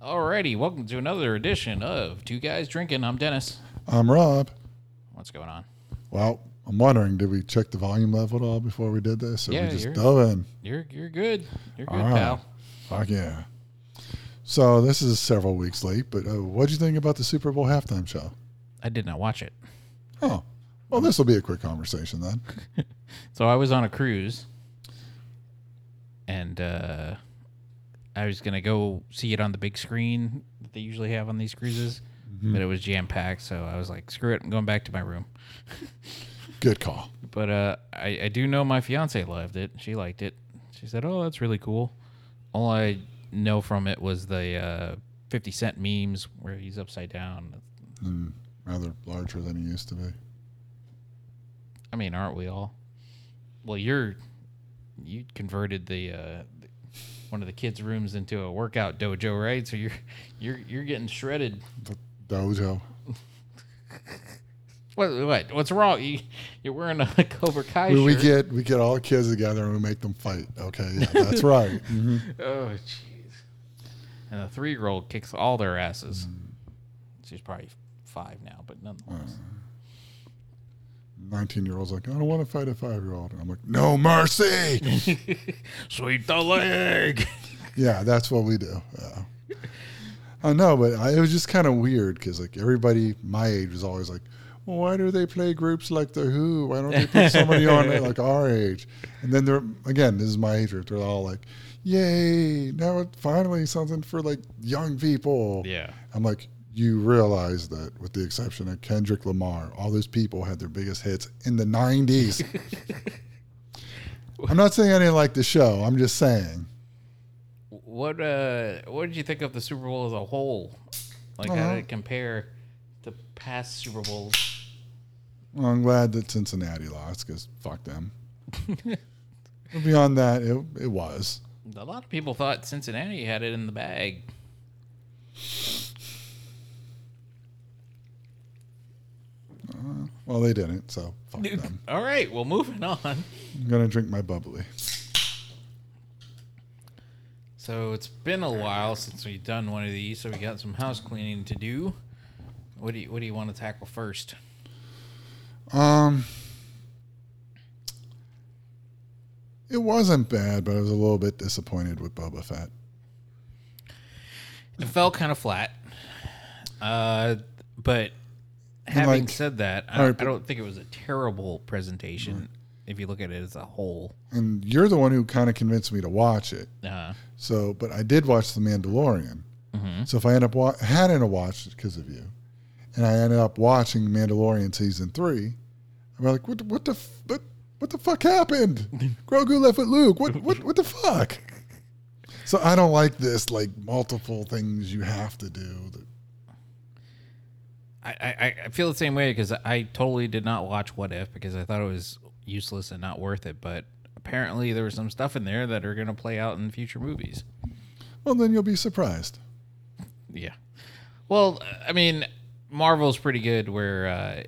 Alrighty, welcome to another edition of Two Guys Drinking. I'm Dennis. I'm Rob. What's going on? Well, I'm wondering, did we check the volume level at all before we did this? Or Yeah, we just you're- dove in? You're you're good. You're good, All right. pal. Fuck yeah. So this is several weeks late, but uh, what'd you think about the Super Bowl halftime show? I did not watch it. Oh, well, this will be a quick conversation then. So I was on a cruise, and uh, I was gonna go see it on the big screen that they usually have on these cruises, but it was jam packed. So I was like, "Screw it, I'm going back to my room." Good call. But uh, I, I do know my fiance loved it. She liked it. She said, "Oh, that's really cool." All I know from it was the uh, Fifty Cent memes where he's upside down. And rather larger than he used to be. I mean, aren't we all? Well, you're you converted the uh, one of the kids' rooms into a workout dojo, right? So you're you're you're getting shredded. The dojo. What what what's wrong? You you're wearing a Cobra Kai We, we get we get all the kids together and we make them fight. Okay, yeah, that's right. hmm Oh, jeez. And the three year old kicks all their asses. She's probably five now, but nonetheless. Nineteen year olds like, I don't want to fight a five year old. And I'm like, no mercy. Sweep the leg. Yeah, that's what we do. Yeah. I know, but I, it was just kind of weird because like everybody my age was always like, well, why do they play groups like the Who? Why don't they put somebody on it like our age? And then they're again, this is my age group. They're all like, yay! Now it finally something for like young people. yeah. I'm like, you realize that with the exception of Kendrick Lamar, all those people had their biggest hits in the 90s. I'm not saying I didn't like the show. I'm just saying. What uh what did you think of the Super Bowl as a whole? Like how Uh-huh. did it compare to past Super Bowls? Well, I'm glad that Cincinnati lost because fuck them. Beyond that, it, it was. A lot of people thought Cincinnati had it in the bag. Well, they didn't, so fuck them. All right, well moving on. I'm gonna drink my bubbly. So it's been a while since we've done one of these, so we got some house cleaning to do. What do you what do you want to tackle first? Um, it wasn't bad, but I was a little bit disappointed with Boba Fett. It fell kind of flat. Uh, but having like- said that, I, I don't think it was a terrible presentation if you look at it as a whole. And you're the one who kind of convinced me to watch it. Uh, So, but I did watch The Mandalorian. So if I end up wa- hadn't watched it because of you, and I ended up watching Mandalorian season three, I'm like, what? What the? f- What? What the fuck happened? Grogu left with Luke. What? What? What the fuck? So I don't like this. Like multiple things you have to do. That, I, I, feel the same way because I totally did not watch What If because I thought it was useless and not worth it. But apparently there was some stuff in there that are going to play out in future movies. well, then you'll be surprised. Yeah. Well, I mean, Marvel's pretty good where uh,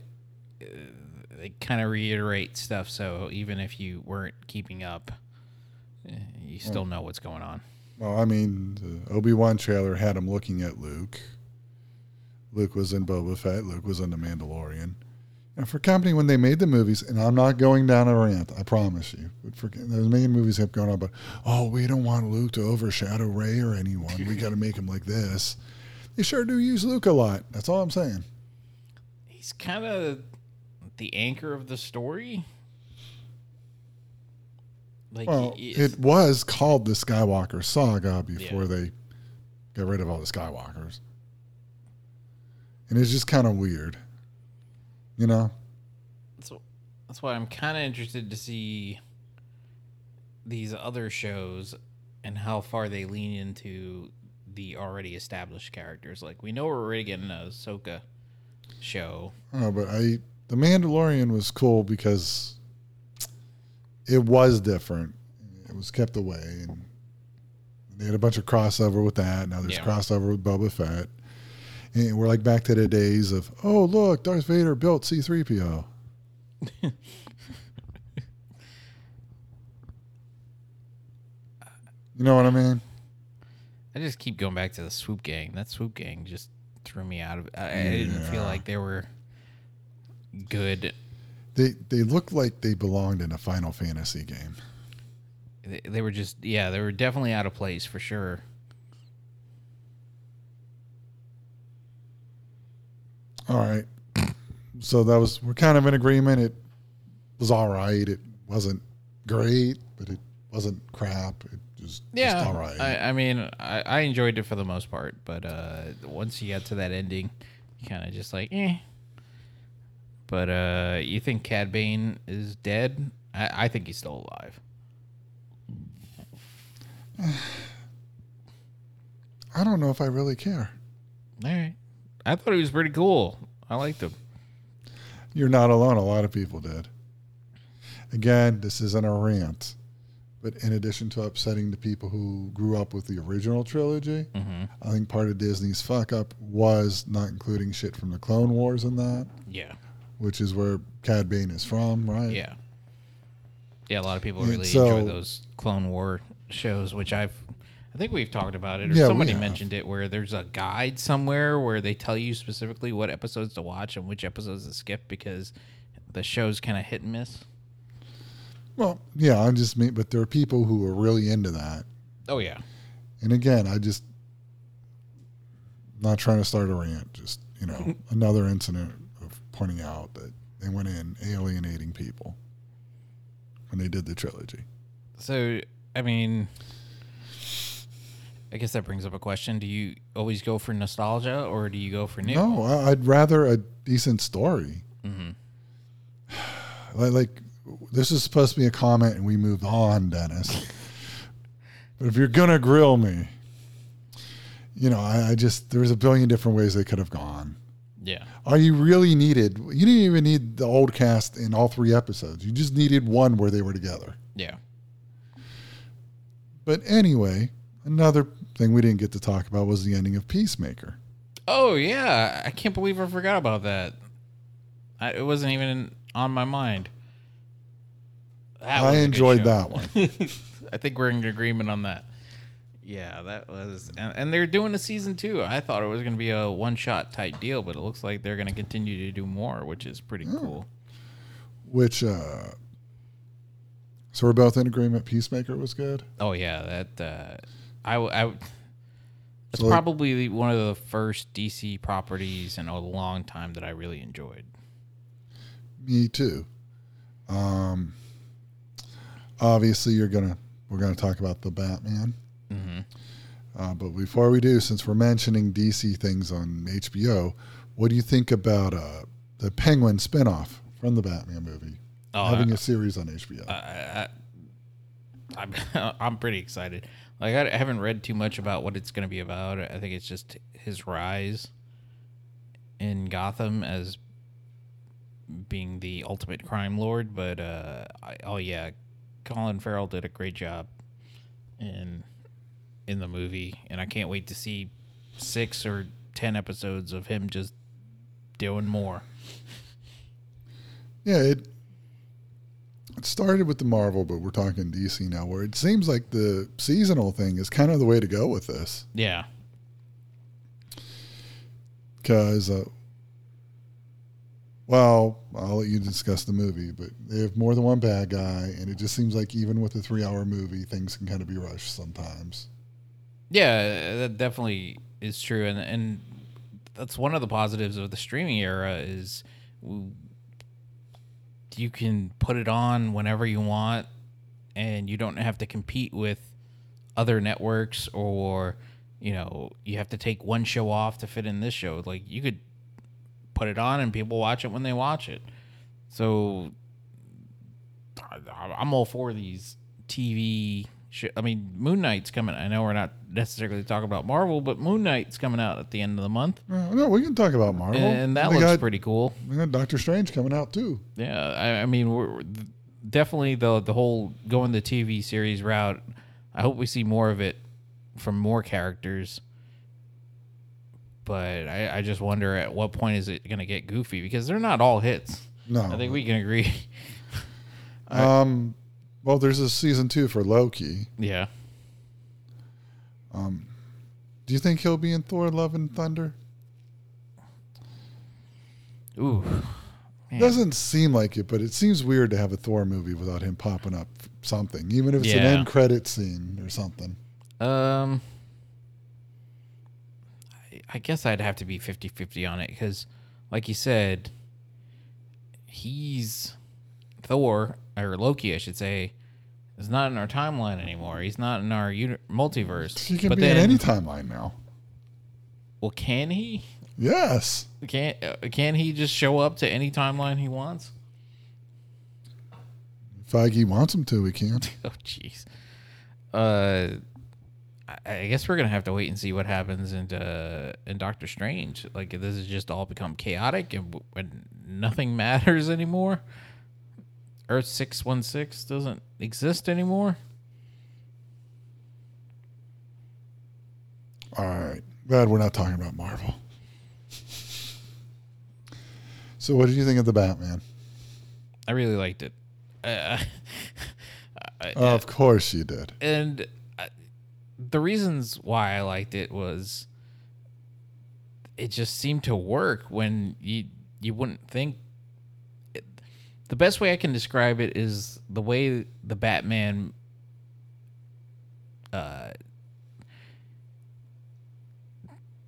they kind of reiterate stuff. So even if you weren't keeping up, eh, you still know what's going on. Well, I mean, the Obi Wan trailer had him looking at Luke. Luke was in Boba Fett. Luke was in The Mandalorian. And for company, when they made the movies, and I'm not going down a rant, I promise you. But for there's many movies have gone on, but oh, we don't want Luke to overshadow Rey or anyone. We got to make him like this. They sure do use Luke a lot. That's all I'm saying. He's kind of the anchor of the story. Like Well, he it was called the Skywalker Saga before they got rid of all the Skywalkers. And it's just kind of weird. You know? so that's why I'm kind of interested to see these other shows and how far they lean into the already established characters. Like we know we're already getting a Ahsoka show. Oh, but I the Mandalorian was cool because it was different. It was kept away, and they had a bunch of crossover with that. Now there's Yeah. crossover with Boba Fett, and we're like back to the days of oh look, Darth Vader built C-3PO. you know what I mean? I just keep going back to the Swoop Gang. That Swoop Gang just threw me out of. I, I didn't feel like they were good. They they looked like they belonged in a Final Fantasy game. They, they were just yeah, they were definitely out of place for sure. All right. So that was we're kind of in agreement. It was all right. It wasn't great, but it wasn't crap. It was Yeah, just all right. I, I mean, I, I enjoyed it for the most part, but uh, once you got to that ending, you kind of just like, eh. But uh, you think Cad Bane is dead? I, I think he's still alive. I don't know if I really care. All right, I thought he was pretty cool. I liked him. You're not alone. A lot of people did. Again, this isn't a rant, but in addition to upsetting the people who grew up with the original trilogy, hmm I think part of Disney's fuck up was not including shit from the Clone Wars in that, Yeah, which is where Cad Bane is from, right? yeah, yeah. A lot of people really so- enjoy those Clone War shows, which I've. I think we've talked about it, or Yeah, somebody mentioned it, where there's a guide somewhere where they tell you specifically what episodes to watch and which episodes to skip because the show's kind of hit and miss. Well, yeah, I just mean, but there are people who are really into that. Oh yeah, And again, I just not trying to start a rant, just you know, another incident of pointing out that they went in alienating people when they did the trilogy. so I mean, I guess that brings up a question: Do you always go for nostalgia or do you go for new? No, I'd rather a decent story. Mhm. Like, like this is supposed to be a comment, and we moved on, Dennis. but if you're gonna grill me, you know, I, I just there's a billion different ways they could have gone. Yeah, All you really needed, you didn't even need the old cast in all three episodes. You just needed one where they were together. yeah. But anyway, another thing we didn't get to talk about was the ending of Peacemaker. Oh yeah, I can't believe I forgot about that. I, it wasn't even on my mind. That I enjoyed that one. I think we're in agreement on that. Yeah, that was, and, and they're doing a season two. I thought it was going to be a one shot type deal, but it looks like they're going to continue to do more, which is pretty cool. Which, uh, so we're both in agreement. Peacemaker was good. Oh yeah, that uh, I I it's So, probably one of the first DC properties in a long time that I really enjoyed. Me too. Um, obviously, you're gonna we're gonna talk about the Batman. hmm Uh, but before we do, since we're mentioning DC things on HBO, what do you think about uh, the Penguin spinoff from the Batman movie Oh, having I- a series on HBO? I, I, I'm I'm pretty excited. Like I haven't read too much about what it's going to be about. I think it's just his rise in Gotham as being the ultimate crime lord. But uh, I, oh yeah, Colin Farrell did a great job in in the movie, and I can't wait to see six or ten episodes of him just doing more. yeah, it it started with the Marvel, but we're talking DC now, where it seems like the seasonal thing is kind of the way to go with this. Yeah, Because, uh, well, I'll let you discuss the movie, but they have more than one bad guy, and it just seems like even with a three-hour movie, things can kind of be rushed sometimes. Yeah, that definitely is true, and and that's one of the positives of the streaming era is you can put it on whenever you want, and you don't have to compete with other networks or you know you have to take one show off to fit in this show. Like you could put it on and people watch it when they watch it. So I'm all for these TV. I mean, Moon Knight's coming. I know we're not necessarily talking about Marvel, but Moon Knight's coming out at the end of the month, Uh, no, we can talk about Marvel. and that They looks got, pretty cool. they got Doctor Strange coming out too. Yeah, I, I mean, we're, we're definitely the the whole going the TV series route. I hope we see more of it from more characters. But I, I just wonder at what point is it going to get goofy because they're not all hits. No, I think we can agree. Um, well, there's a season two for Loki. yeah. Do you think he'll be in Thor: Love and Thunder? Ooh. Man. Doesn't seem like it, but it seems weird to have a Thor movie without him popping up something, even if it's an end credit scene or something. Um, I- I guess I'd have to be 50 50 on it because, like you said, he's Thor, or Loki, I should say, is not in our timeline anymore. He's not in our uni- multiverse. He can but be then, in any timeline now. well, can he? Yes. Can uh, can he just show up to any timeline he wants? Feige wants him to. He can't. Oh, jeez. Uh, I, I guess we're gonna have to wait and see what happens in uh, in Doctor Strange. Like, this has just all become chaotic and when nothing matters anymore. Earth six one six doesn't exist anymore. All right. Glad we're not talking about Marvel. So, what did you think of the Batman? I really liked it. Uh, I- of course you did. and I, the reasons why I liked it was it just seemed to work when you you wouldn't think the best way I can describe it is the way the Batman uh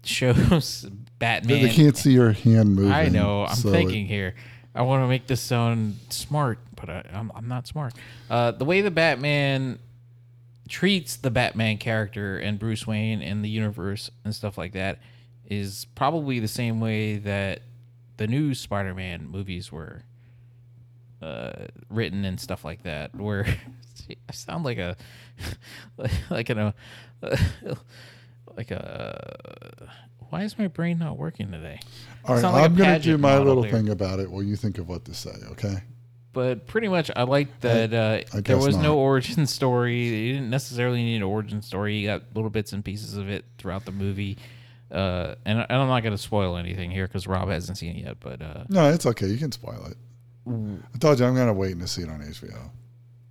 shows Batman They can't see your hand moving. I know. I'm so thinking here. I want to make this sound smart, but I, I'm I'm not smart. Uh, the way the Batman treats the Batman character and Bruce Wayne and the universe and stuff like that is probably the same way that the new Spider-Man movies were uh, written and stuff like that. Where I sound like a like an uh, like a why is my brain not working today? All right, like a I'm going to do my little here. thing about it while you think of what to say, okay? but pretty much I like that uh, I there was not. no origin story. You didn't necessarily need an origin story. You got little bits and pieces of it throughout the movie. Uh, and, and I'm not going to spoil anything here because Rob hasn't seen it yet. But uh, No, it's okay. You can spoil it. I told you I'm going to wait to see it on HBO.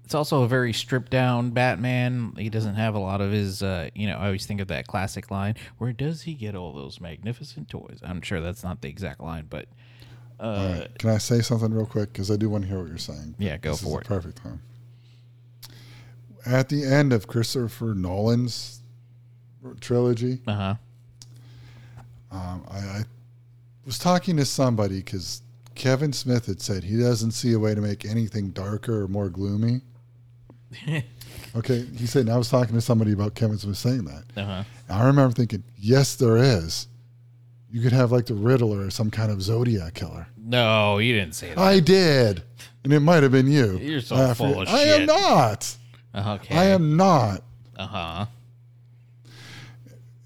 it's also a very stripped down Batman. He doesn't have a lot of his, uh, you know, I always think of that classic line, where does he get all those magnificent toys? I'm sure that's not the exact line, but uh, All right. Can I say something real quick? Because I do want to hear what you're saying. Yeah, go This for it. perfect time. At the end of Christopher Nolan's trilogy, uh huh. um, I, I was talking to somebody because Kevin Smith had said he doesn't see a way to make anything darker or more gloomy. Okay, he said, and I was talking to somebody about Kevin Smith saying that. Uh huh. I remember thinking, yes, there is. You could have like the Riddler or some kind of Zodiac killer. No, you didn't say that. I did, and it might have been you. You're so I full of I am not. okay. I am not. Uh huh.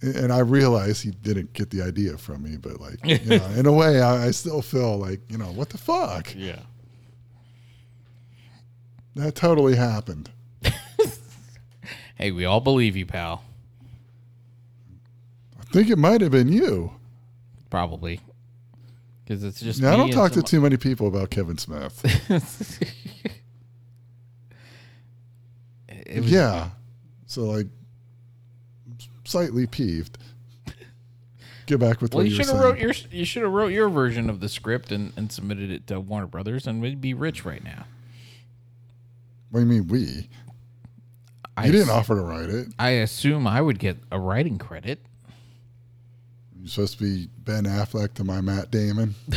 And I realize he didn't get the idea from me, but like, you know, in a way, I, I still feel like, you know, what the fuck? Yeah. That totally happened. Hey, we all believe you, pal. I think it might have been you. Probably. Because it's just. Now, I don't talk to too many people about Kevin Smith. Yeah. So, like, slightly peeved. Get back with Well, what you you should have wrote your you should have wrote your version of the script and, and submitted it to Warner Brothers, and we'd be rich right now. what do you mean, we? I You didn't s- offer to write it. I assume I would get a writing credit. You're supposed to be Ben Affleck to my Matt Damon.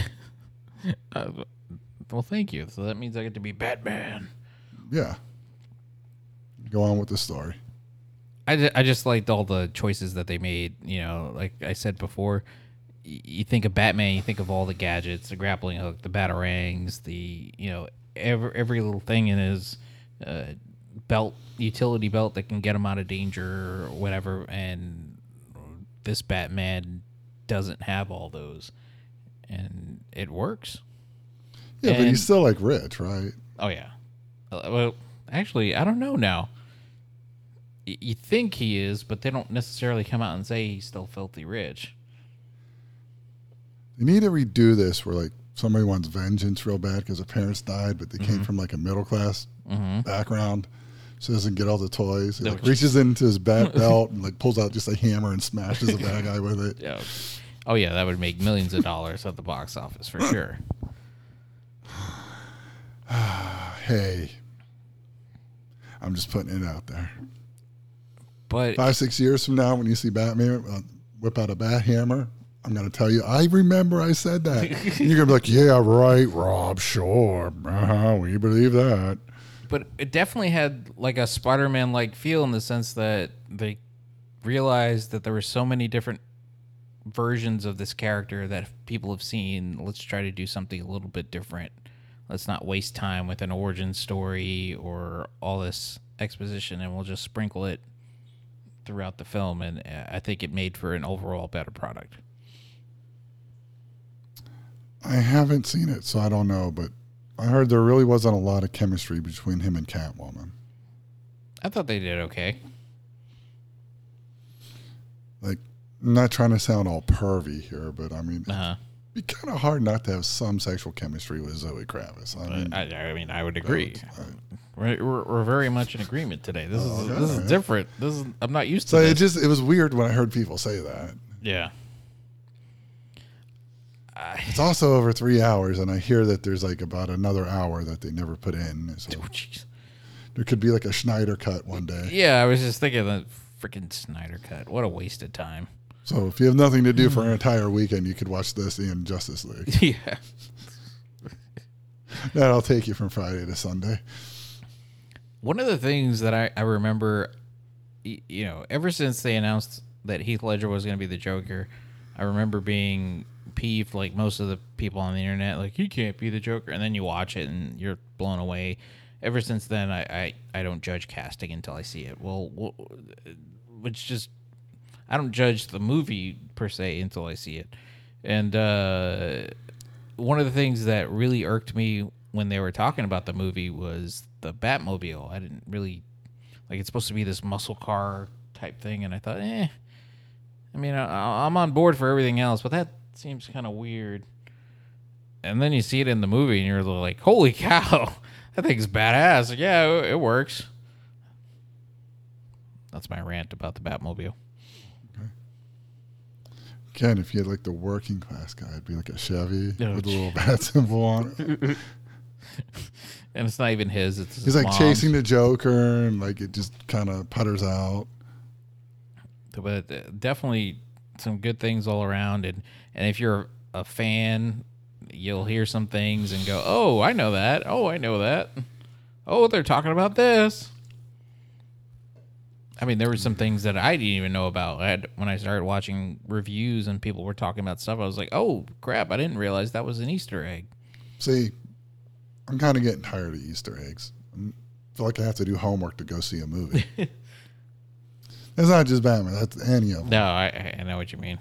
Uh, well, thank you. So that means I get to be Batman. Yeah. Go on with the story. I, ju- I just liked all the choices that they made. You know, like I said before, y- you think of Batman, you think of all the gadgets, the grappling hook, the batarangs, the you know every every little thing in his uh, belt, utility belt that can get him out of danger or whatever. And this Batman doesn't have all those, and it works. Yeah, but And- he's still like rich, right? Oh yeah. Uh, Well, actually, I don't know now. You think he is, but they don't necessarily come out and say he's still filthy rich. They need to redo this where like somebody wants vengeance real bad because their parents died, but they Mm-hmm. came from like a middle class hmm background. so he doesn't get all the toys. He No, like reaches into his bat belt and like pulls out just a hammer and smashes the bad guy with it. Yeah. Oh yeah, that would make millions of dollars at the box office for sure. Hey, I'm just putting it out there. But Five six years from now, when you see Batman uh, whip out a bat hammer, I'm gonna tell you. I remember I said that. you're gonna be like, "Yeah, right, Rob. Sure, uh-huh, we believe that." but it definitely had like a Spider-Man like feel in the sense that they realized that there were so many different versions of this character that people have seen. Let's try to do something a little bit different. Let's not waste time with an origin story or all this exposition, and we'll just sprinkle it throughout the film. And uh, I think it made for an overall better product. I haven't seen it, so I don't know. But I heard there really wasn't a lot of chemistry between him and Catwoman. I thought they did okay. Like, I'm not trying to sound all pervy here, but I mean, Uh-huh. Be kind of hard not to have some sexual chemistry with Zoe Kravitz. I mean, I, I mean, I would agree. We're, we're, we're very much in agreement today. This is Oh, this is different. This is I'm not used to so this. it just it was weird when I heard people say that. yeah. It's also over three hours, and I hear that there's like about another hour that they never put in. So Oh, jeez. there could be like a Schneider cut one day. Yeah, I was just thinking the freaking Snyder cut. What a waste of time. So if you have nothing to do for an hmm. entire weekend, you could watch this and Justice League. yeah. That'll take you from Friday to Sunday. One of the things that I, I remember, you know, ever since they announced that Heath Ledger was going to be the Joker, I remember being peeved like most of the people on the internet, like, he can't be the Joker. And then you watch it and you're blown away. Ever since then, I, I, I don't judge casting until I see it. Well, which just, I don't judge the movie per se until I see it. And uh, one of the things that really irked me when they were talking about the movie was the Batmobile. I didn't really like it's supposed to be this muscle car type thing, and I thought, eh. I mean, I, I'm on board for everything else, but that seems kind of weird. And then you see it in the movie, and you're like, "Holy cow, that thing's badass!" Yeah, it works. That's my rant about the Batmobile. Ken, if you had like the working class guy, it'd be like a Chevy Oh, with a little bat symbol on it. And it's not even his; it's He's like mom's. chasing the Joker, and like it just kind of putters out. but uh, definitely some good things all around and and if you're a fan you'll hear some things and go oh i know that oh i know that oh they're talking about this i mean there were some things that i didn't even know about I had, when i started watching reviews and people were talking about stuff i was like oh crap i didn't realize that was an easter egg See, I'm kind of getting tired of Easter eggs. I feel like I have to do homework to go see a movie. It's not just Batman. That's any of them. no i, I know what you mean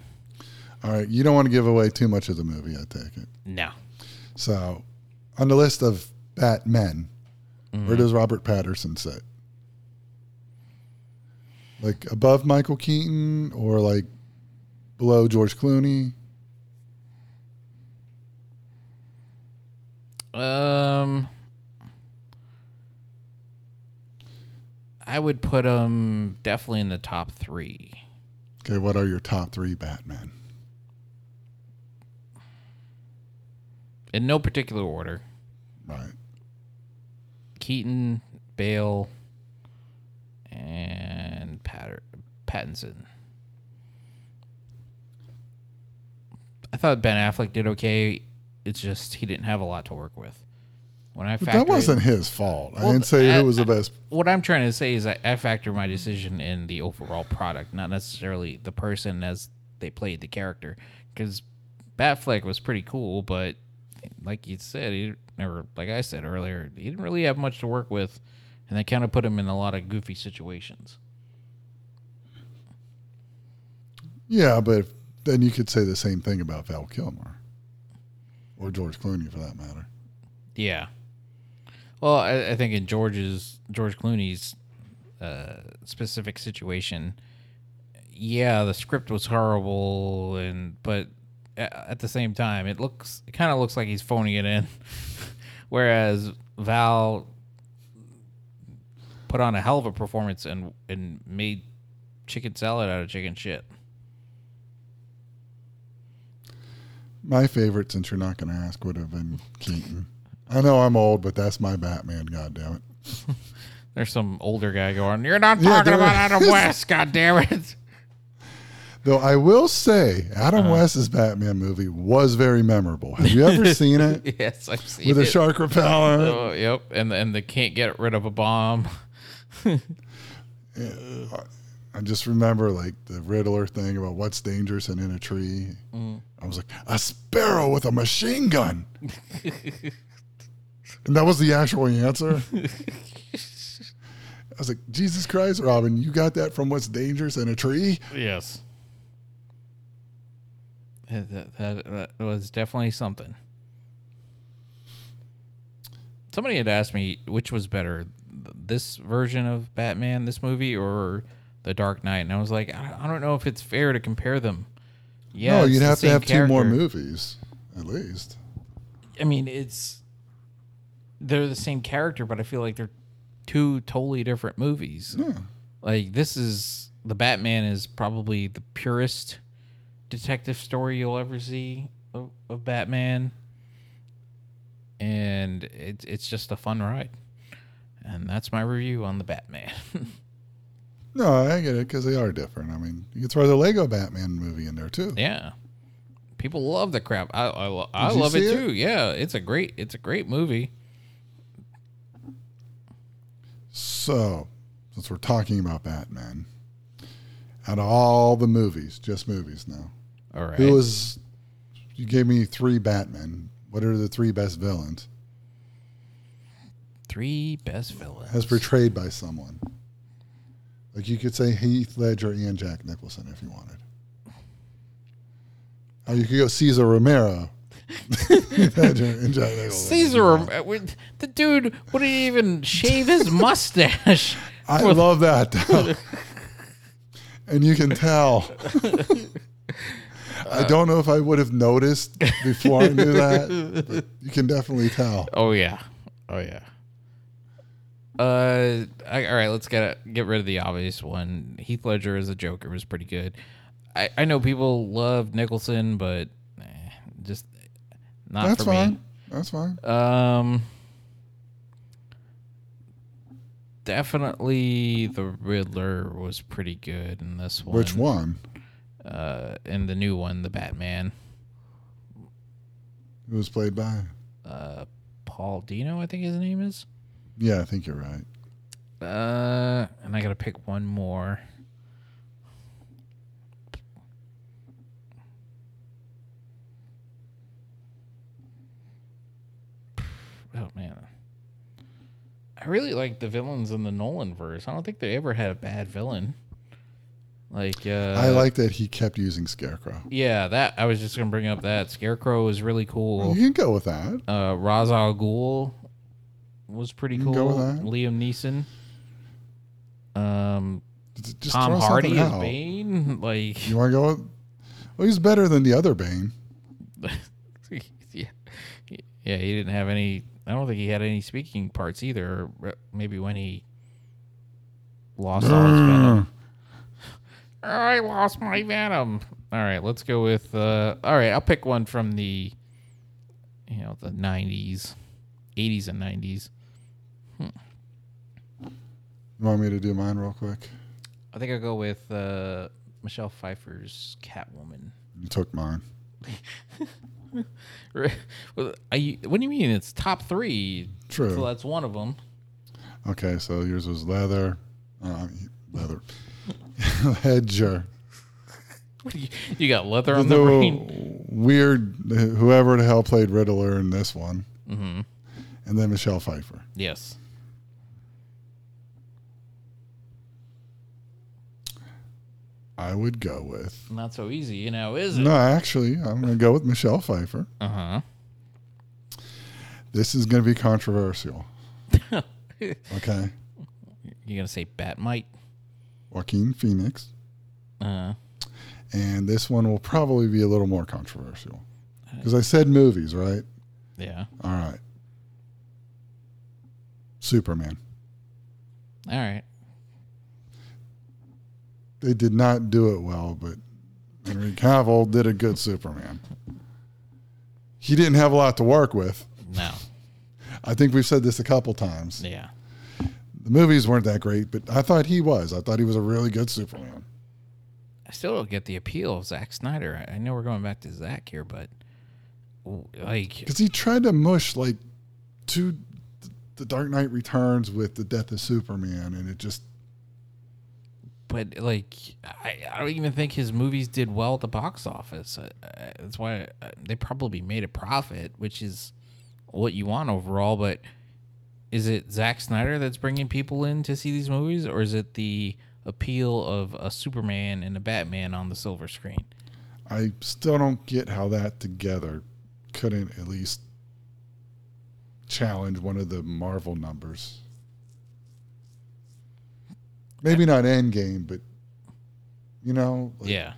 All right, you don't want to give away too much of the movie. I take it. no So, on the list of Batmen, where mm-hmm. does Robert Patterson sit? Like above Michael Keaton or like below George Clooney? Um, I would put him definitely in the top three. Okay, what are your top three Batmen? In no particular order. Right. Keaton, Bale, and Patter- Pattinson. I thought Ben Affleck did okay. It's just he didn't have a lot to work with. When I But that wasn't his fault. I didn't say I- who was the best. what I'm trying to say is I, I factor my decision in the overall product, not necessarily the person as they played the character. Because Batfleck was pretty cool, but like you said, he never, like I said earlier, he didn't really have much to work with, and they kind of put him in a lot of goofy situations. Yeah, but then you could say the same thing about Val Kilmer or George Clooney for that matter. Yeah. Well, I, I think in George's George Clooney's uh, specific situation, yeah, the script was horrible, and but at the same time, it looks it kind of looks like he's phoning it in, whereas Val put on a hell of a performance and and made chicken salad out of chicken shit. My favorite, since you're not going to ask, would have been Keaton. I know I'm old, but that's my Batman. God damn it! There's some older guy going, "You're not Yeah, talking about. Adam West, god damn it." Though I will say, Adam Uh-huh. West's Batman movie was very memorable. Have you ever seen it yes, I've seen it. with a shark repellent? Oh, yep, and and they can't get rid of a bomb. I just remember like the Riddler thing about what's dangerous and in a tree. Mm. I was like, a sparrow with a machine gun. and that was the actual answer. I was like, Jesus Christ, Robin, you got that from what's dangerous in a tree? Yes. That, that, that, that was definitely something. Somebody had asked me which was better, this version of Batman, this movie, or The Dark Knight, and I was like, I, I don't know if it's fair to compare them. Yeah, no, you'd have to have two more movies, at least. I mean, it's they're the same character, but I feel like they're two totally different movies. Yeah. Like this is the Batman is probably the purest detective story you'll ever see of, of Batman, and it's it's just a fun ride. And that's my review on the Batman. No, I get it because they are different. I mean, you could throw the Lego Batman movie in there too. yeah, people love the crap. I I, I love it it? too. Yeah, it's a great it's a great movie. So, since we're talking about Batman, out of all the movies, just movies now, All right, who was? You gave me three Batman. What are the three best villains three best villains. as portrayed by someone? Like you could say Heath Ledger and Jack Nicholson if you wanted. Or you could go Cesar Romero. Heath Ledger and Jack Nicholson. Cesar, uh, the dude wouldn't even shave his mustache. I love that. and you can tell. I don't know if I would have noticed before I knew that, but you can definitely tell. Oh yeah, oh yeah. Uh, I, all right. Let's get get rid of the obvious one. Heath Ledger as a Joker was pretty good. I I know people love Nicholson, but eh, just not That's for fine. That's fine. Um, definitely the Riddler was pretty good in this one. Which one? Uh, in the new one, the Batman. Who was played by? Uh, Paul Dano, I think his name is. Yeah, I think you're right. Uh, and I gotta pick one more. Oh man, I really like the villains in the Nolan verse. I don't think they ever had a bad villain. Like, uh, I like that he kept using Scarecrow. yeah, that I was just gonna bring up that Scarecrow was really cool. You can go with that. Uh, Ra's al Ghul was pretty cool. go with that. Liam Neeson. Um, Just Tom Hardy as. Bane. Like, You want to go with? Well, he's better than the other Bane. yeah, yeah, he didn't have any. I don't think he had any speaking parts either. Maybe when he lost all his venom. I lost my venom. All right, let's go with. Uh, all right, I'll pick one from the, you know, the '90s, '80s and '90s. You want me to do mine real quick? I think I'll go with uh, Michelle Pfeiffer's Catwoman. You took mine. Well, I, what do you mean? It's top three. True. So that's one of them. Okay, so yours was leather, uh, leather, ledger. You got leather on the the brain. weird, whoever the hell played Riddler in this one, Mm-hmm. and then Michelle Pfeiffer. Yes. I would go with. Not so easy, you know, is it? No, actually, I'm going to go with Michelle Pfeiffer. Uh huh. This is going to be controversial. okay, You're gonna say Bat-Mite? Joaquin Phoenix, Uh, and this one will probably be a little more controversial because I said movies, right? yeah. All right. Superman. All right. They did not do it well, but Henry Cavill did a good Superman. He didn't have a lot to work with. No. I think we've said this a couple times. Yeah. The movies weren't that great, but I thought he was. I thought he was a really good Superman. I still don't get the appeal of Zack Snyder. I know we're going back to Zack here, but like, Because he tried to mush like two, the Dark Knight Returns with the death of Superman, and it just but like, I, I don't even think his movies did well at the box office. Uh, uh, that's why uh, they probably made a profit, which is what you want overall. But is it Zack Snyder that's bringing people in to see these movies, or is it the appeal of a Superman and a Batman on the silver screen? I still don't get how that together couldn't at least challenge one of the Marvel numbers. Maybe not Endgame, but you know, like, Yeah.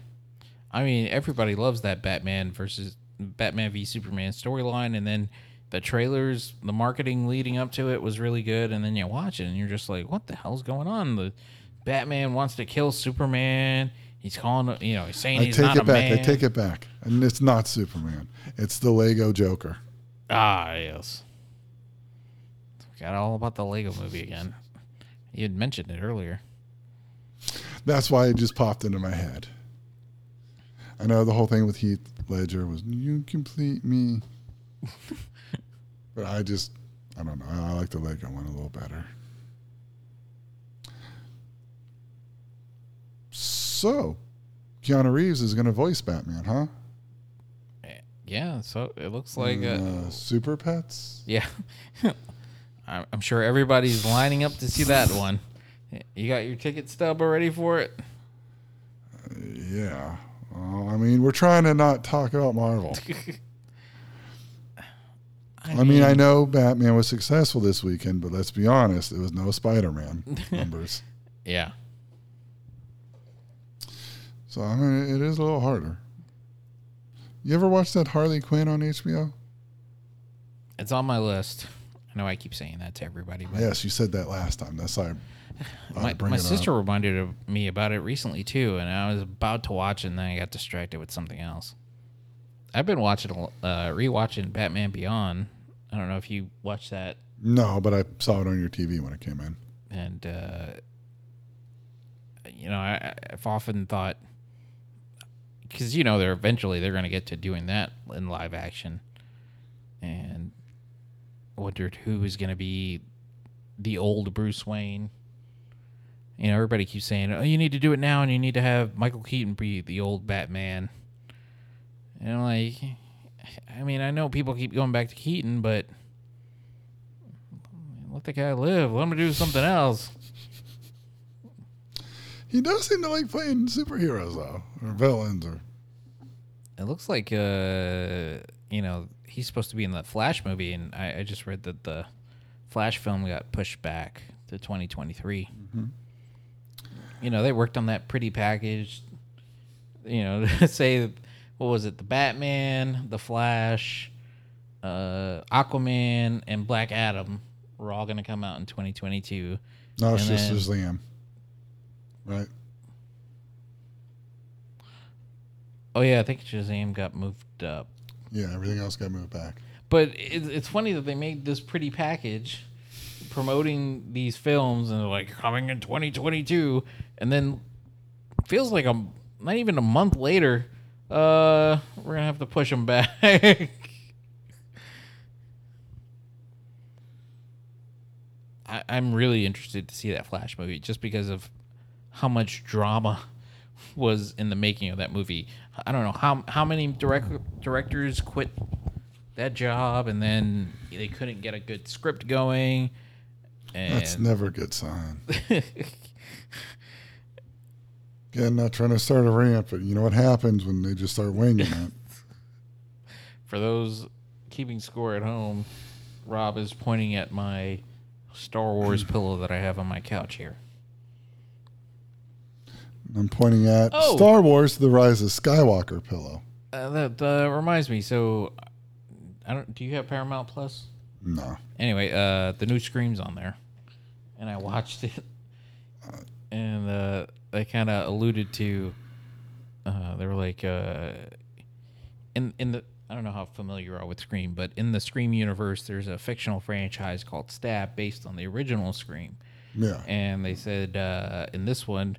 I mean, everybody loves that Batman versus Batman v Superman storyline, and then the trailers, the marketing leading up to it was really good, and then you watch it and you're just like, what the hell's going on? The Batman wants to kill Superman. He's calling, you know, he's saying I he's take not it a back. man. I take it back, and it's not Superman. It's the Lego Joker. Ah, yes. Forgot all about the Lego movie again. You had mentioned it earlier. That's why it just popped into my head. I know the whole thing with Heath Ledger was "You complete me," but I just I don't know. I like the Lego one a little better. So, Keanu Reeves is going to voice Batman, huh? Yeah, so it looks like uh, Uh, Super Pets. Yeah. I'm I'm sure everybody's lining up to see that one. You got your ticket stub already for it? Yeah. Well, I mean, we're trying to not talk about Marvel. I mean, I know Batman was successful this weekend, but let's be honest, it was no Spider-Man numbers. Yeah. So I mean, it is a little harder. You ever watch that Harley Quinn on HBO? It's on my list. I know I keep saying that to everybody, but Yes, you said that last time. That's why. I my, my it up. sister reminded me about it recently too, and I was about to watch it, and then I got distracted with something else. I've been watching, uh, rewatching Batman Beyond. I don't know if you watched that, No, but I saw it on your TV when it came in. and uh, you know, I, I've often thought because you know they're eventually they're going to get to doing that in live action, and wondered who is going to be the old Bruce Wayne. You know, everybody keeps saying, "Oh, you need to do it now, and you need to have Michael Keaton be the old Batman." And I'm like, I mean, I know people keep going back to Keaton, but let the guy live. Let him do something else. He does seem to like playing superheroes though, or villains, or It looks like uh you know he's supposed to be in the Flash movie, and I, I just read that the Flash film got pushed back to 2023. You know they worked on that pretty package. You know, say what was it? The Batman, the Flash, uh, Aquaman, and Black Adam were all going to come out in 2022. no, it's just then- Shazam, right? Oh yeah, I think Shazam got moved up. Yeah, everything else got moved back. But it, it's funny that they made this pretty package promoting these films and they're like coming in 2022 and then feels like a not even a month later uh we're going to have to push them back. I, I'm really interested to see that Flash movie just because of how much drama was in the making of that movie. I don't know how how many direct, directors quit that job and then they couldn't get a good script going. And That's never a good sign. Again, not trying to start a rant, but you know what happens when they just start winging it. for those keeping score at home, Rob is pointing at my Star Wars pillow that I have on my couch here. I'm pointing at Oh. Star Wars: The Rise of Skywalker pillow. Uh, that uh, reminds me. So, I don't. Do you have Paramount Plus? No, Anyway, uh, the new Scream's on there, and I watched it and uh, they kind of alluded to. Uh, they were like, uh, in in the I don't know how familiar you are with Scream, but in the Scream universe, there's a fictional franchise called Stab based on the original Scream, Yeah. and they said uh, in this one,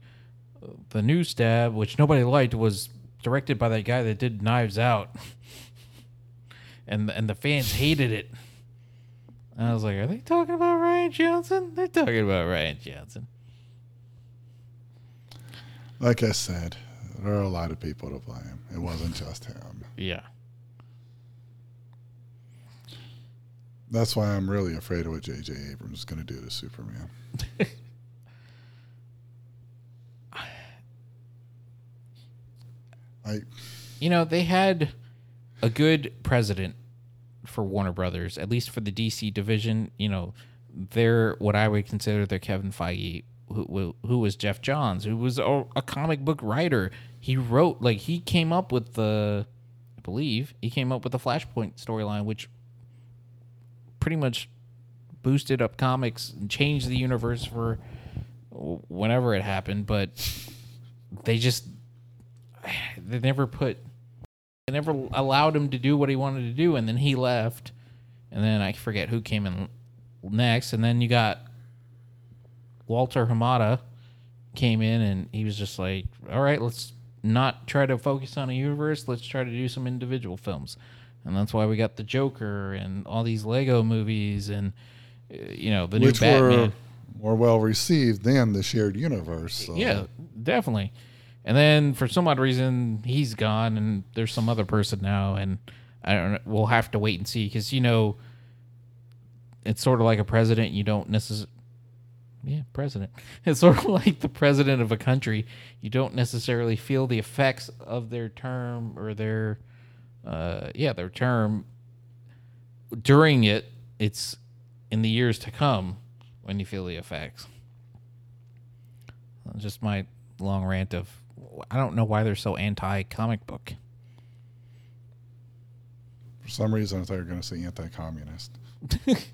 the new Stab, which nobody liked, was directed by that guy that did Knives Out, and and the fans hated it. And I was like, are they talking about Rian Johnson? They're talking about Rian Johnson. Like I said, there are a lot of people to blame. It wasn't just him. Yeah. That's why I'm really afraid of what J.J. Abrams is going to do to Superman. I You know, they had a good president for Warner Brothers, at least for the DC division. You know, they're what I would consider their Kevin Feige, who, who, was Geoff Johns, who was a, a comic book writer. He wrote, like, he came up with the, I believe, he came up with the Flashpoint storyline, which pretty much boosted up comics and changed the universe for whenever it happened. But they just they never put they never allowed him to do what he wanted to do and then he left and then i forget who came in next and then you got walter hamada came in and he was just like all right let's not try to focus on a universe let's try to do some individual films and that's why we got the joker and all these lego movies and uh, you know the new which batman were more well received than the shared universe. So. yeah, definitely. And then for some odd reason, he's gone, and there's some other person now, and I don't. know. We'll have to wait and see because you know, it's sort of like a president. You don't necessarily. Yeah, president. It's sort of like the president of a country. You don't necessarily feel the effects of their term or their, uh, yeah, their term during it. It's in the years to come when you feel the effects. Just my long rant of I don't know why they're so anti comic book. For some reason, I thought you were going to say anti-communist.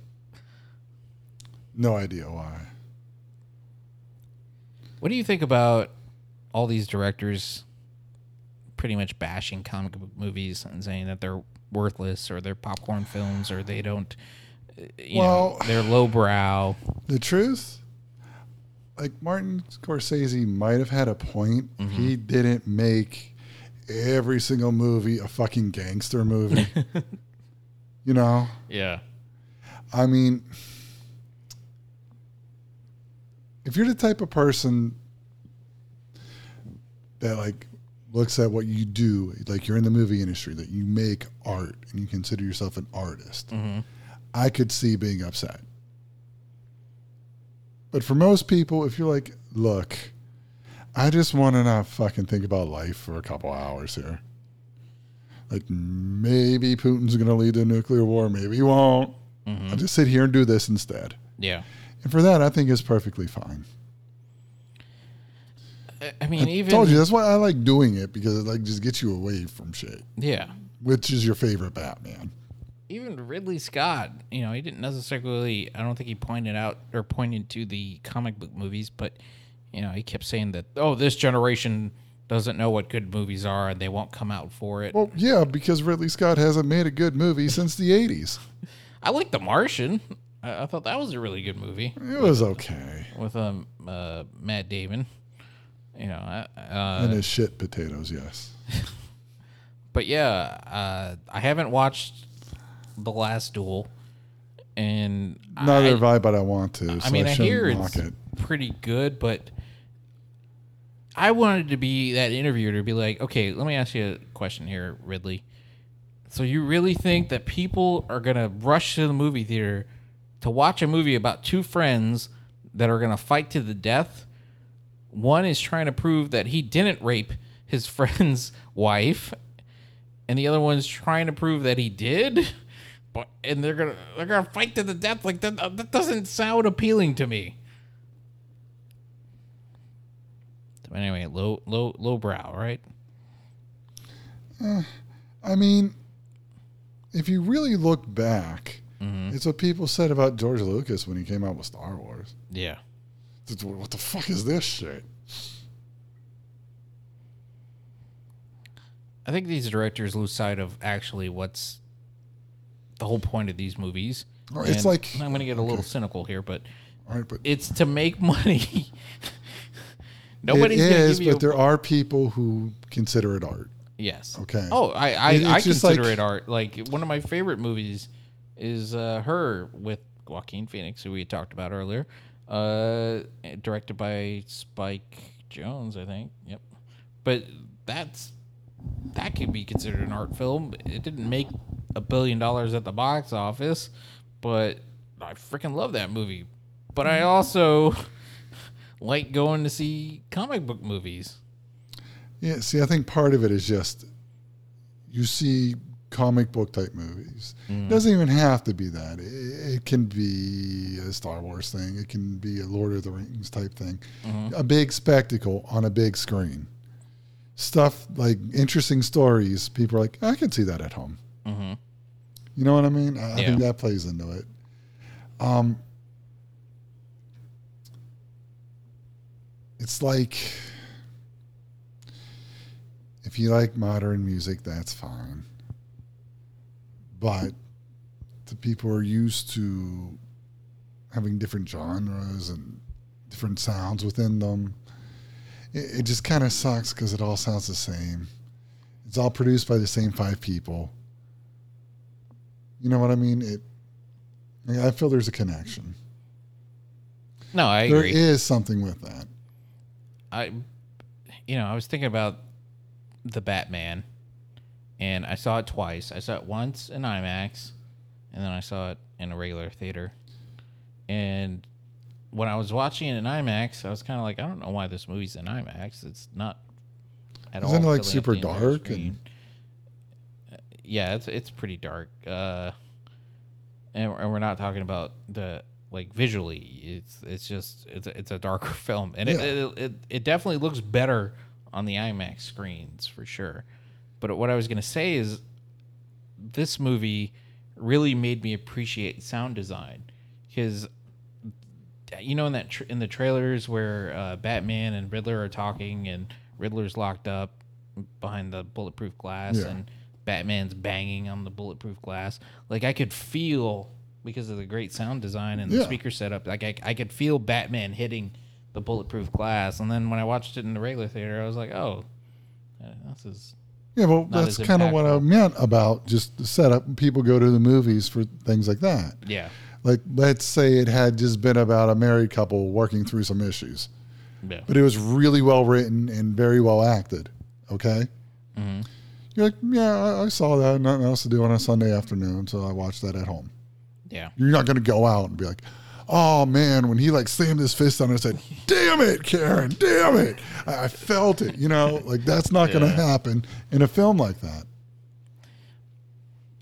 no idea why. What do you think about all these directors pretty much bashing comic book movies and saying that they're worthless or they're popcorn films or they don't uh, you Well- know, they're lowbrow. The truth, like Martin Scorsese might have had a point. if He didn't make every single movie a fucking gangster movie. you know, Yeah. I mean, if you're the type of person that like looks at what you do, like you're in the movie industry, that you make art and you consider yourself an artist, mm-hmm. I could see being upset. But for most people, if you're like, look, I just want to not fucking think about life for a couple hours here. Like maybe Putin's going to lead to a nuclear war, maybe he won't. Mm-hmm. I'll just sit here and do this instead. Yeah. And for that, I think it's perfectly fine. I- mean I even told you that's why I like doing it because it like just gets you away from shit. Yeah. Which is your favorite Batman? even Ridley Scott, you know, he didn't necessarily. I don't think he pointed out or pointed to the comic book movies, but you know, he kept saying that oh, this generation doesn't know what good movies are and they won't come out for it. Well, yeah, because Ridley Scott hasn't made a good movie since the '80s. I like The Martian. I, I thought that was a really good movie It was okay, with um uh, Matt Damon. You know, I- uh, and his shit potatoes. Yes, but yeah, uh, I haven't watched The Last Duel, and neither I, have I, but I want to. So I mean, I, shouldn't hear knock it's it. pretty good, but I wanted to be that interviewer to be like, okay, let me ask you a question here, Ridley. So you really think that people are gonna rush to the movie theater to watch a movie about two friends that are gonna fight to the death? One is trying to prove that he didn't rape his friend's wife, and the other one's trying to prove that he did. But and they're gonna they're gonna fight to the death like that. Uh, that doesn't sound appealing to me. Anyway, low low low brow, right? Eh, I mean, if you really look back, Mm-hmm. it's what people said about George Lucas when he came out with Star Wars. Yeah. what the fuck is this shit? I think these directors lose sight of actually what's the whole point of these movies. Oh, it's like- I'm going to get a little cynical here, but right, but it's to make money. Nobody's going is, but there are people who consider it art. yes. Okay. Oh, I I, I consider like- it art. Like one of my favorite movies is uh, her with Joaquin Phoenix, who we talked about earlier. Uh, directed by Spike Jonze, I think. Yep. But that's that could be considered an art film. It didn't make a billion dollars at the box office, but I freaking love that movie. But I also like going to see comic book movies. Yeah, see, I think part of it is just you see comic book type movies. It doesn't even have to be that. It, it can be a Star Wars thing. It can be a Lord of the Rings type thing. A big spectacle on a big screen. Stuff like interesting stories. People are like, I can see that at home. Mm-hmm. You know what I mean? I, I think that plays into it. Um, it's like if you like modern music, that's fine. But the people are used to having different genres and different sounds within them. It, it just kind of sucks because it all sounds the same. It's all produced by the same five people. You know what I mean? It. I feel there's a connection. No, I There agree. is something with that. I, you know, I was thinking about the Batman, and I saw it twice. I saw it once in IMAX, and then I saw it in a regular theater. And when I was watching it in IMAX, I was kind of like, I don't know why this movie's in IMAX. It's not at Isn't all it, like, super dark screen. Uh, Yeah, it's it's pretty dark. Uh, and, and we're not talking about the like visually. It's it's just it's a, it's a darker film, and Yeah. it, it it it definitely looks better on the IMAX screens for sure. But what I was gonna say is, this movie really made me appreciate sound design because you know in that tr- in the trailers where uh, Batman and Riddler are talking and Riddler's locked up behind the bulletproof glass Yeah. and Batman's banging on the bulletproof glass like I could feel because of the great sound design and the Yeah. speaker setup like I, I could feel Batman hitting the bulletproof glass and then when I watched it in the regular theater I was like oh uh, this is Yeah, well, Not that's as kind of what I impactful. meant about just the setup. People go to the movies for things like that. yeah Like, let's say it had just been about a married couple working through some issues, yeah but it was really well written and very well acted. Okay. hmm You're like, yeah, I, I saw that. Nothing else to do on a Sunday afternoon, so I watched that at home. yeah You're not going to go out and be like, oh man, when he like slammed his fist on it and said, damn it, Karen, damn it. I, I felt it. You know, like that's not going to happen in a film like that.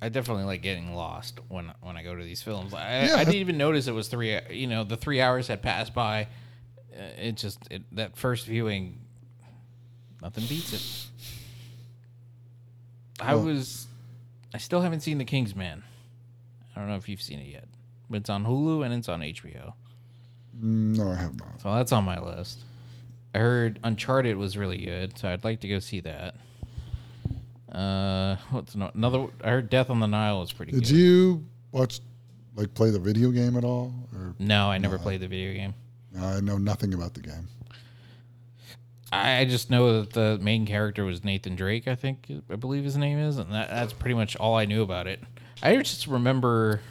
I definitely like getting lost when when I go to these films. I, Yeah, I didn't even notice it was three. You know, the three hours had passed by. Uh, It just it, that first viewing, nothing beats it. I Well- was, I still haven't seen The King's Man. I don't know if you've seen it yet, it's on Hulu and it's on HBO, Mm, No, I have not. so that's on my list. I heard Uncharted was really good, so I'd like to go see that. Uh, what's no, another? I heard Death on the Nile was pretty Did good. you watch, like, play the video game at all? Or No, I never played the video game. I know nothing about the game. I I just know that the main character was Nathan Drake. I think I believe his name is, and that, that's pretty much all I knew about it. I just remember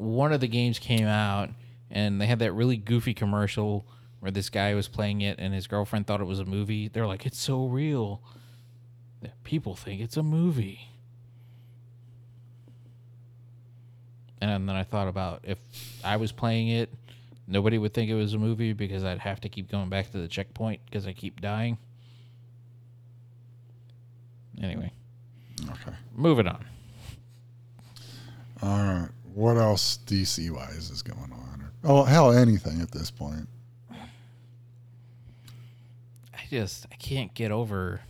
one of the games came out, and they had that really goofy commercial where this guy was playing it, and his girlfriend thought it was a movie. They're like, "It's so real that people think it's a movie." And then I thought about if I was playing it, nobody would think it was a movie because I'd have to keep going back to the checkpoint because I keep dying. Anyway, Okay. moving on. All right. What else DC wise is going on? Or, oh, hell, anything at this point. I just I can't get over.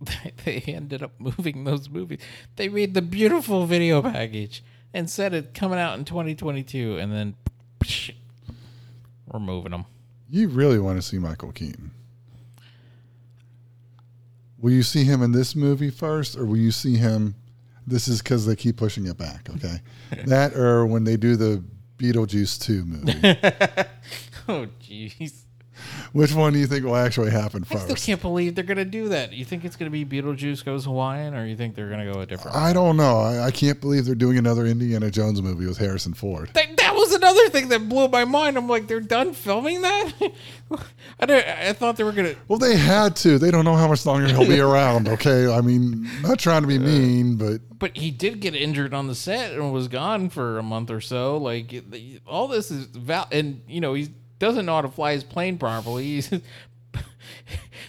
They ended up moving those movies. They made the beautiful video package and said it coming out in 2022, and then we're moving them. You really want to see Michael Keaton. Will you see him in this movie first, or will you see him? This is because they keep pushing it back. Okay, that or when they do the Beetlejuice two movie. oh, jeez. Which one do you think will actually happen first? I still can't believe they're gonna do that. You think it's gonna be Beetlejuice goes Hawaiian, or you think they're gonna go a different? I don't know. I, I can't believe they're doing another Indiana Jones movie with Harrison Ford. Was another thing that blew my mind. I'm like, they're done filming that. I don't, I thought they were gonna. Well, they had to. They don't know how much longer he'll be around. Okay, I mean, not trying to be mean, but But he did get injured on the set and was gone for a month or so. Like it- all this is val, and you know he doesn't know how to fly his plane properly. He's,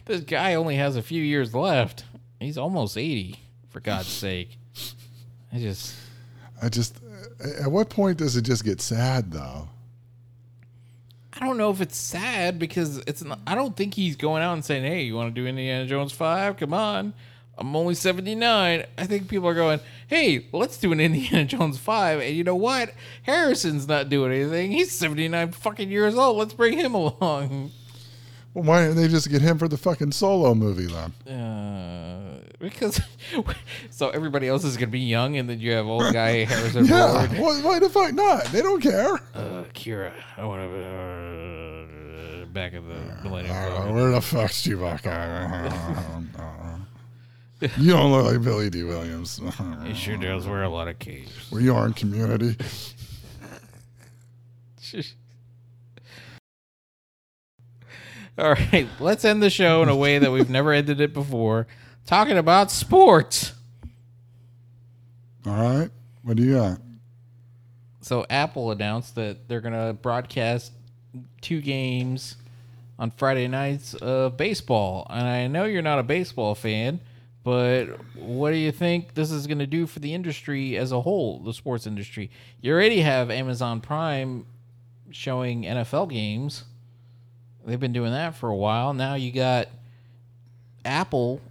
this guy only has a few years left. He's almost eighty. For God's sake, I just. I just. At what point does it just get sad, though? I don't know if it's sad because it's. Not, I don't think he's going out and saying, "Hey, you want to do Indiana Jones five? Come on." I'm only 79. I think people are going, "Hey, let's do an Indiana Jones 5." And you know what? Harrison's not doing anything. He's 79 fucking years old. Let's bring him along. Well, why didn't they just get him for the fucking solo movie then? Uh, because so everybody else is going to be young and then you have old guy Harrison Yeah, Ford. why, why the fuck not? They don't care. Uh, Kira, I want to uh, back of the Millennium Uh, Falcon. where the fuck's Chewbacca? you don't look like Billy Dee Williams. He sure does wear a lot of capes. Were you in Community? All right, let's end the show in a way that we've never ended it before, talking about sports. All right. What do you got? So Apple announced that they're going to broadcast two games on Friday nights of baseball. And I know you're not a baseball fan, but what do you think this is going to do for the industry as a whole, the sports industry? You already have Amazon Prime showing NFL games. They've been doing that for a while. Now you got Apple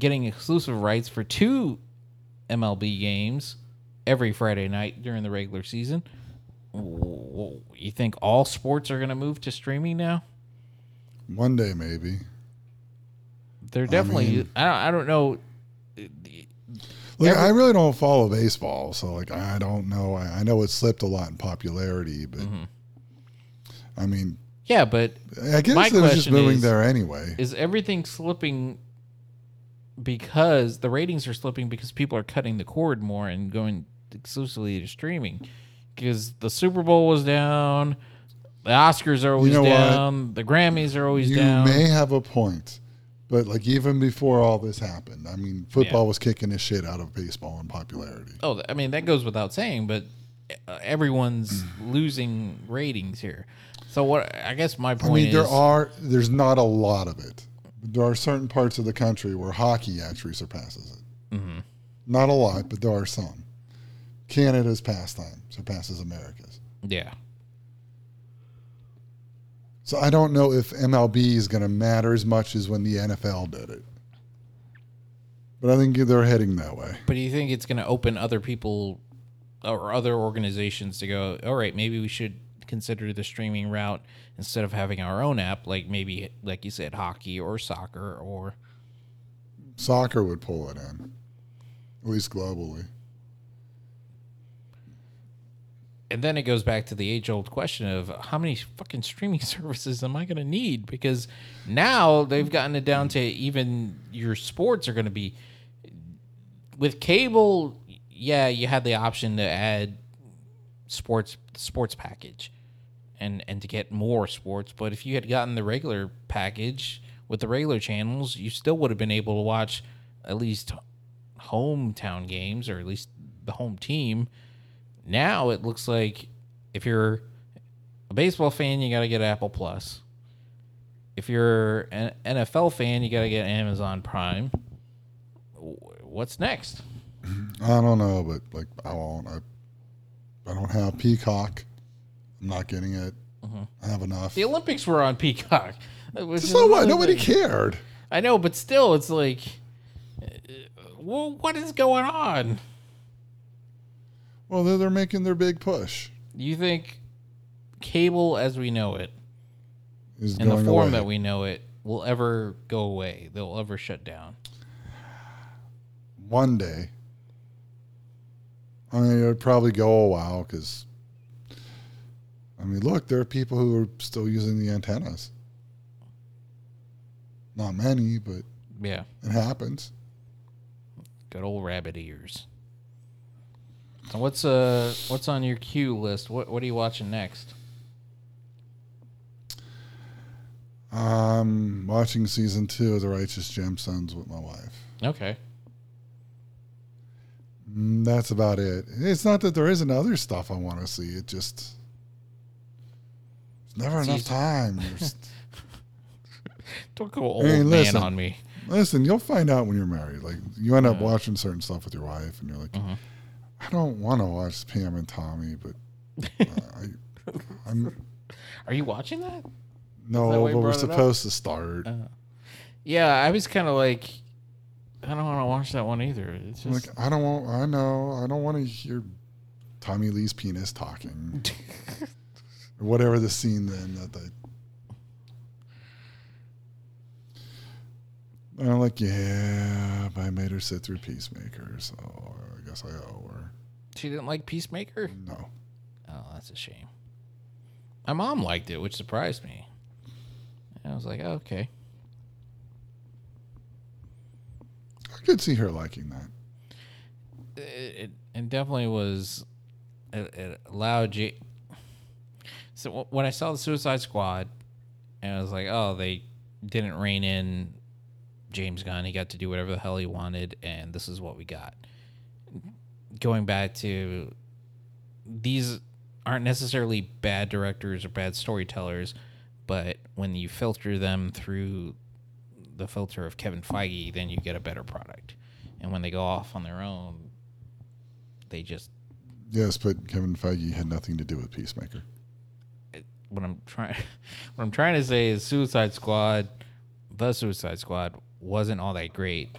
getting exclusive rights for two MLB games every Friday night during the regular season. You think all sports are going to move to streaming now? One day, maybe. They're definitely. I, mean- don't, I don't know. Like, Every- I really don't follow baseball, so like I don't know. I, I know it slipped a lot in popularity, but Mm-hmm. I mean, Yeah, but I guess it was just moving is- there anyway. is everything slipping because the ratings are slipping because people are cutting the cord more and going exclusively to streaming? Because the Super Bowl was down, the Oscars are always know what? down, the Grammys are always You down. You may have a point, but like even before all this happened, I mean, football Yeah. was kicking the shit out of baseball in popularity. Oh, I mean that goes without saying, but uh, everyone's Mm. losing ratings here. So what? I guess my point. I mean, is there are there's not a lot of it. There are certain parts of the country where hockey actually surpasses it. Mm-hmm. Not a lot, but there are some. Canada's pastime surpasses America's. yeah. So I don't know if MLB is going to matter as much as when the NFL did it. But I think they're heading that way. But do you think it's going to open other people or other organizations to go? All right, maybe we should consider the streaming route instead of having our own app, like maybe, like you said, hockey or soccer or Soccer would pull it in, at least globally. and then it goes back to the age old question of how many fucking streaming services am I going to need? Because now they've gotten it down to even your sports are going to be with cable. Yeah, you had the option to add sports sports package and and to get more sports, but if you had gotten the regular package with the regular channels, you still would have been able to watch at least hometown games or at least the home team. Now it looks like if you're a baseball fan, you got to get Apple Plus. If you're an NFL fan, you got to get Amazon Prime. What's next? I don't know, but like I won't. I, I don't have Peacock. I'm not getting it. I have enough. The Olympics were on Peacock. So what? Nobody thing. cared. I know, but still, it's like, uh, well, what is going on? Well, they're, they're making their big push. You think cable as we know it is in the form away. that we know it will ever go away. They'll ever shut down. One day. I mean, it would probably go a while because, I mean, look, there are people who are still using the antennas. Not many, but Yeah, it happens. good old rabbit ears. So what's uh what's on your queue list? What what are you watching next? I'm watching season two of The Righteous Gemstones with my wife. Okay. Mm, That's about it. It's not that there isn't other stuff I want to see. It just never It's enough easy. time. Don't go old Hey, man listen. on me. listen, you'll find out when you're married. Like you end up Yeah. watching certain stuff with your wife, and you're like, Mhm. I don't want to watch Pam and Tommy, but uh, I, I'm Are you watching that? no, you but we're supposed to start. Uh, yeah, I was kind of like, I don't want to watch that one either. It's just like I don't want. I know. I don't want to hear Tommy Lee's penis talking, or whatever the scene then that they. And I'm like, yeah, but I made her sit through Peacemaker, so I guess I owe her. she didn't like Peacemaker. No. Oh, that's a shame. My mom liked it, which surprised me. And I was like, oh, okay. I could see her liking that. It, it, it definitely was. It, it allowed you. So when I saw the Suicide Squad, and I was like, oh, they didn't rein in James Gunn. He got to do whatever the hell he wanted, and this is what we got. Going back to these aren't necessarily bad directors or bad storytellers, but when you filter them through the filter of Kevin Feige, then you get a better product. And when they go off on their own, they just Yes, but Kevin Feige had nothing to do with Peacemaker. What I'm trying what I'm trying to say is Suicide Squad, the Suicide Squad wasn't all that great.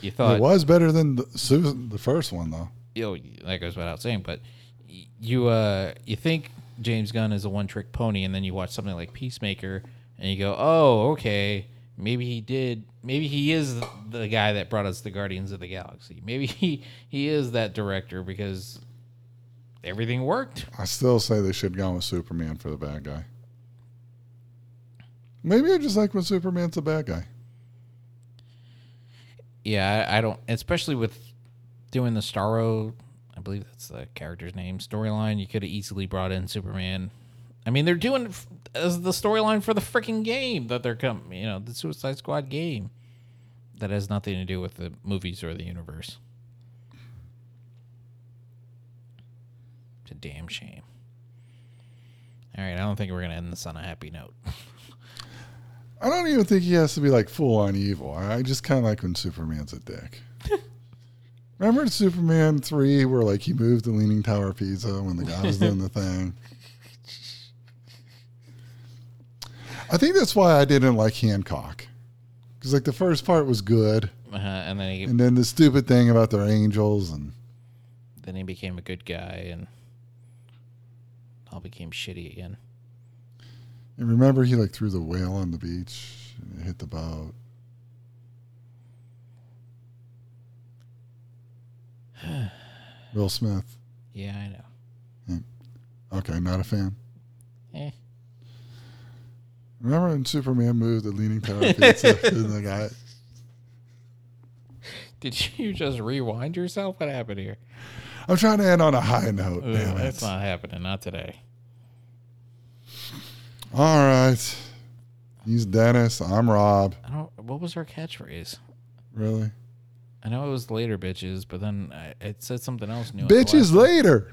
You thought it was better than the, the first one, though. you know, that goes without saying, but you uh you think James Gunn is a one trick pony, and then you watch something like Peacemaker, and you go, oh, okay, maybe he did, maybe he is the guy that brought us the Guardians of the Galaxy. Maybe he he is that director because everything worked. I still say they should have gone with Superman for the bad guy. Maybe I just like when Superman's the bad guy. Yeah, I, I don't, especially with doing the Starro, I believe that's the character's name, storyline. You could have easily brought in Superman. I mean, they're doing as the storyline for the freaking game that they're coming, you know, the Suicide Squad game. That has nothing to do with the movies or the universe. It's a damn shame. All right, I don't think we're gonna end this on a happy note. I don't even think he has to be like full on evil. I just kind of like when Superman's a dick. Remember in Superman 3 where like he moved the Leaning Tower of Pisa when the guy was doing the thing? I think that's why I didn't like Hancock. Because like the first part was good. Uh, and then he And then the stupid thing about their angels and then he became a good guy, and all became shitty again. And remember, he like threw the whale on the beach and it hit the boat. Will Smith. Yeah, I know. Okay, not a fan. Eh. Remember when Superman moved the Leaning Tower of Pizza and the guy? Did you just rewind yourself? What happened here? I'm trying to end on a high note. Ooh, damn that's it. not happening. Not today. All right. He's Dennis. I'm Rob. I don't. What was our catchphrase? Really? I know it was later, bitches, but then I, it said something else new. Bitches later.